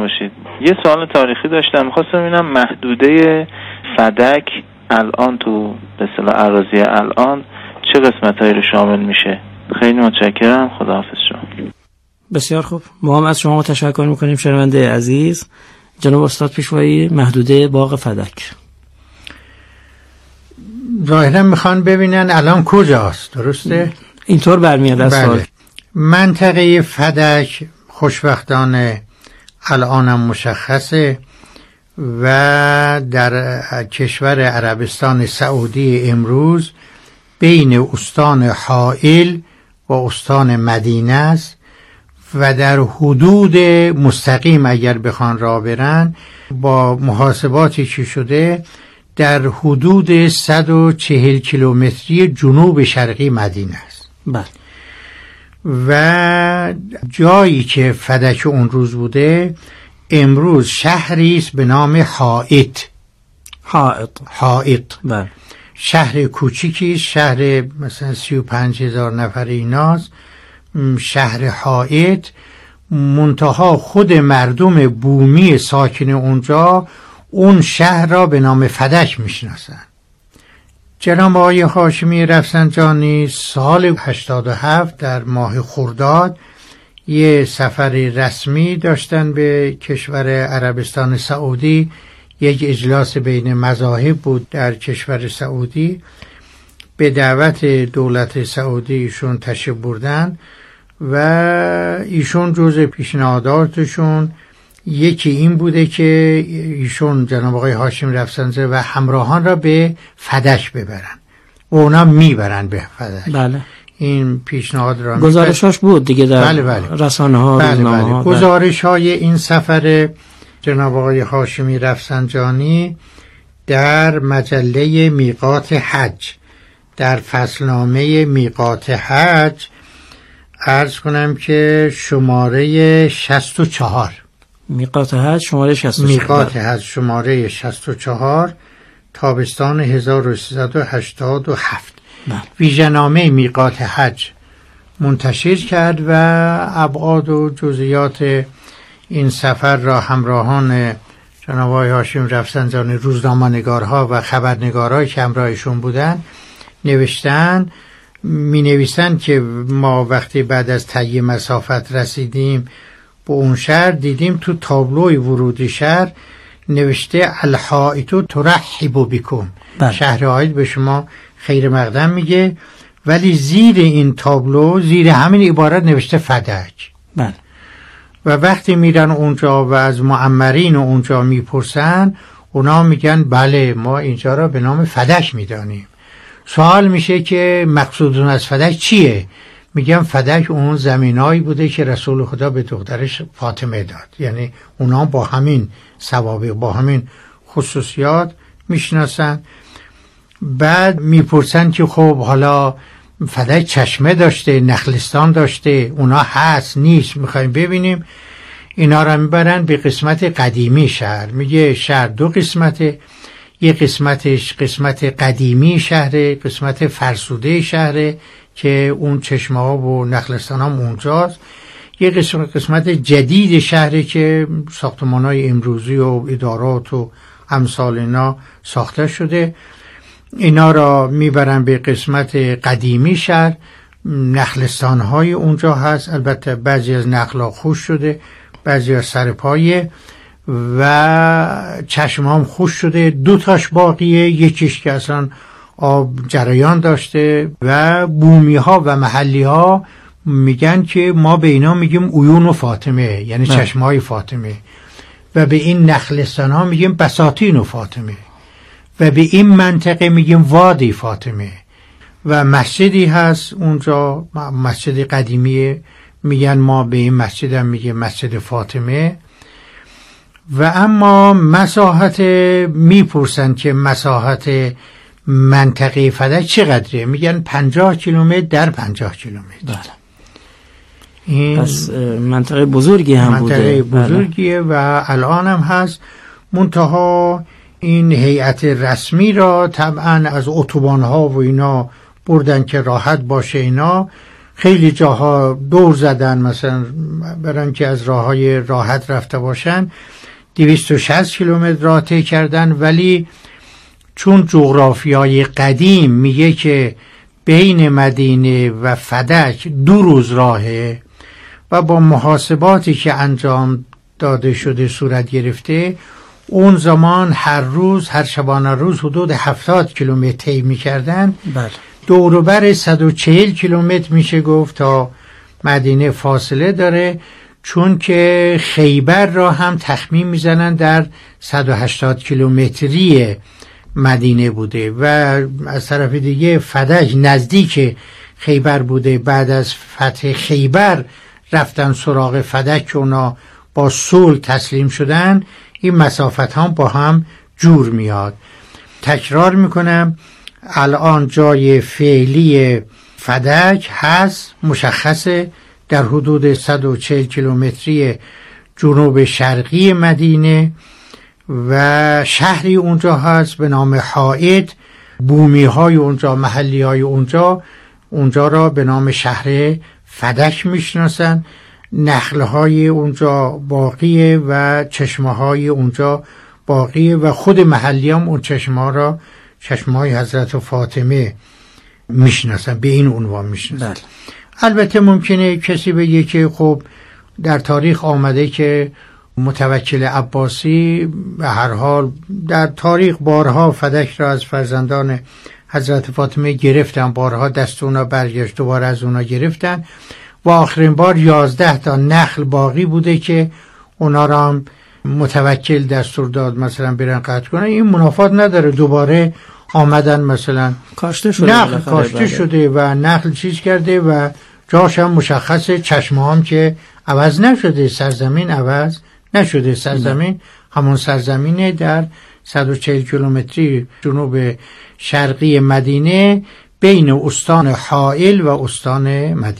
نباشید. یه سوال تاریخی داشتم. می‌خواستم ببینم محدوده فدک الان تو به اصطلاح اراضی الان چه قسمت هایی رو شامل میشه؟ خیلی متشکرم. خداحافظ شما. بسیار خوب. ما هم از شما تشکر می‌کنیم شنونده عزیز. جناب استاد پیشوایی محدوده باغ فدک. ظاهرا می‌خوان ببینن الان کجاست. درسته؟ اینطور برمیاد از بله. منطقه فدک خوشبختانه الانم مشخصه و در کشور عربستان سعودی امروز بین استان حائل و استان مدینه است و در حدود مستقیم اگر بخوان را برن با محاسباتی که شده در حدود 140 کیلومتری جنوب شرقی مدینه است. بله. و جایی که فدک اون روز بوده امروز شهری است به نام حائط. حائط. حائط. بله. شهر کوچیکی شهر مثلا سی و پنج هزار نفر ایناست. شهر حائط. منتها خود مردم بومی ساکن اونجا اون شهر را به نام فدک می‌شناسن. جناب آقای هاشمی رفسنجانی سال 87 در ماه خرداد یه سفر رسمی داشتن به کشور عربستان سعودی. یک اجلاس بین مذاهب بود در کشور سعودی. به دعوت دولت سعودی ایشون تشریف بردن و ایشون جز پیشنهاداتشون یکی این بوده که ایشون جناب آقای هاشم رفسنزه و همراهان را به فدش ببرن. و اونا می‌برن به فدش. بله. این پیشنهاد را گزارشاش بود دیگه در بله بله. رسانه ها بله بله. ها گزارش های این سفر جناب آقای هاشمی رفسنجانی در مجله میقات حج در فصلنامه میقات حج ارز کنم که شماره 64 میقات حج شماره 64 میقات حج شماره 64 تابستان 1387 بله. ویژنامه میقات حج منتشر کرد و ابعاد و جزئیات این سفر را همراهان جناب آقای هاشم رفسنجانی روزنامه نگارها و خبرنگارهای که همراهشون بودن نوشتن می نویسن که ما وقتی بعد از طی مسافت رسیدیم به اون شهر دیدیم تو تابلوی ورودی شهر نوشته الحائتو ترحب بکن بله. شهر به شما خیر مقدم میگه. ولی زیر این تابلو زیر همین عبارت نوشته فدک. بله. و وقتی میرن اونجا و از معمرین اونجا می‌پرسن اونا میگن بله ما اینجا را به نام فدک می‌دانیم. سوال میشه که مقصودون از فدک چیه؟ میگم فدک اون زمینایی بوده که رسول خدا به دخترش فاطمه داد. یعنی اونا با همین سوابق با همین خصوصیات می‌شناسن. بعد می‌پرسن که خب حالا فدک چشمه داشته نخلستان داشته اونا هست نیست می‌خوایم ببینیم. اینا را می‌برن به قسمت قدیمی شهر. میگه شهر دو قسمته. یه قسمتش قسمت قدیمی شهره قسمت فرسوده شهره. که اون چشمه ها و نخلستان ها اونجاست یه قسمت, جدید شهره که ساختمان های امروزی و ادارات و امثال اینا ساخته شده. اینا را می‌برن به قسمت قدیمی شهر. نخلستان های اونجا هست. البته بعضی از نخلا خوش شده بعضی از سرپایه و چشمام خوش شده. دو تاش باقیه. یکیش که اصلا آب جریان داشته و بومی ها و محلی ها میگن که ما به اینا میگیم اویون و فاطمه یعنی چشم های فاطمه. و به این نخلستان ها میگیم بساتین و فاطمه. و به این منطقه میگیم وادی فاطمه. و مسجدی هست اونجا مسجد قدیمی. میگن ما به این مسجد هم میگیم مسجد فاطمه. و اما مساحت می‌پرسن که مساحت منطقه فدک چقدره؟ میگن پنجاه کیلومتر در پنجاه کیلومتر. بله. این پس منطقه بزرگی هم منطقه بوده. بزرگیه و الان هم هست. منتها این هیئت رسمی را طبعا از اتوبان ها و اینا بردن که راحت باشه اینا. خیلی جاها دور زدن مثلا برن که از راه های راحت رفته باشن. 260 کیلومتر راه طی کردن ولی چون جغرافیای قدیم میگه که بین مدینه و فدک دو روز راهه و با محاسباتی که انجام داده شده صورت گرفته اون زمان هر روز هر شبانه روز حدود 70 کیلومتر طی می‌کردن. بله. دوروبر 140 کیلومتر میشه گفت تا مدینه فاصله داره چون که خیبر را هم تخمین می‌زنن در 180 کیلومتری مدینه بوده و از طرف دیگه فدج نزدیک خیبر بوده. بعد از فتح خیبر رفتن سراغ فدک که اونا با سول تسلیم شدن این مسافت هم با هم جور میاد. تکرار می‌کنم الان جای فعلی فدک هست مشخصه در حدود 140 کیلومتری جنوب شرقی مدینه. و شهری اونجا هست به نام حائط. بومی های اونجا محلی های اونجا اونجا را به نام شهر فدک می‌شناسن. نخل های اونجا باقیه و چشمه های اونجا باقیه و خود محلی هم اون چشمه را چشمه های حضرت فاطمه می‌شناسن به این عنوان می‌شناسن. بله. البته ممکنه کسی بگه که خب در تاریخ آمده که متوکل عباسی به هر حال در تاریخ بارها فدک را از فرزندان حضرت فاطمه گرفتن بارها دست اونا برگشت دوباره از اونا گرفتن. و آخرین بار یازده تا نخل باقی بوده که اونا را هم متوکل دستور داد مثلا برن قطع کنن. این منافات نداره دوباره آمدن مثلا کاشته شده نخل کاشته بله. شده و نخل چیز کرده و جاش هم مشخص چشمه هم که عوض نشده سرزمین عوض. نشده سرزمین. همون سرزمینه در 140 کیلومتری جنوب شرقی مدینه بین استان حائل و استان مدینه.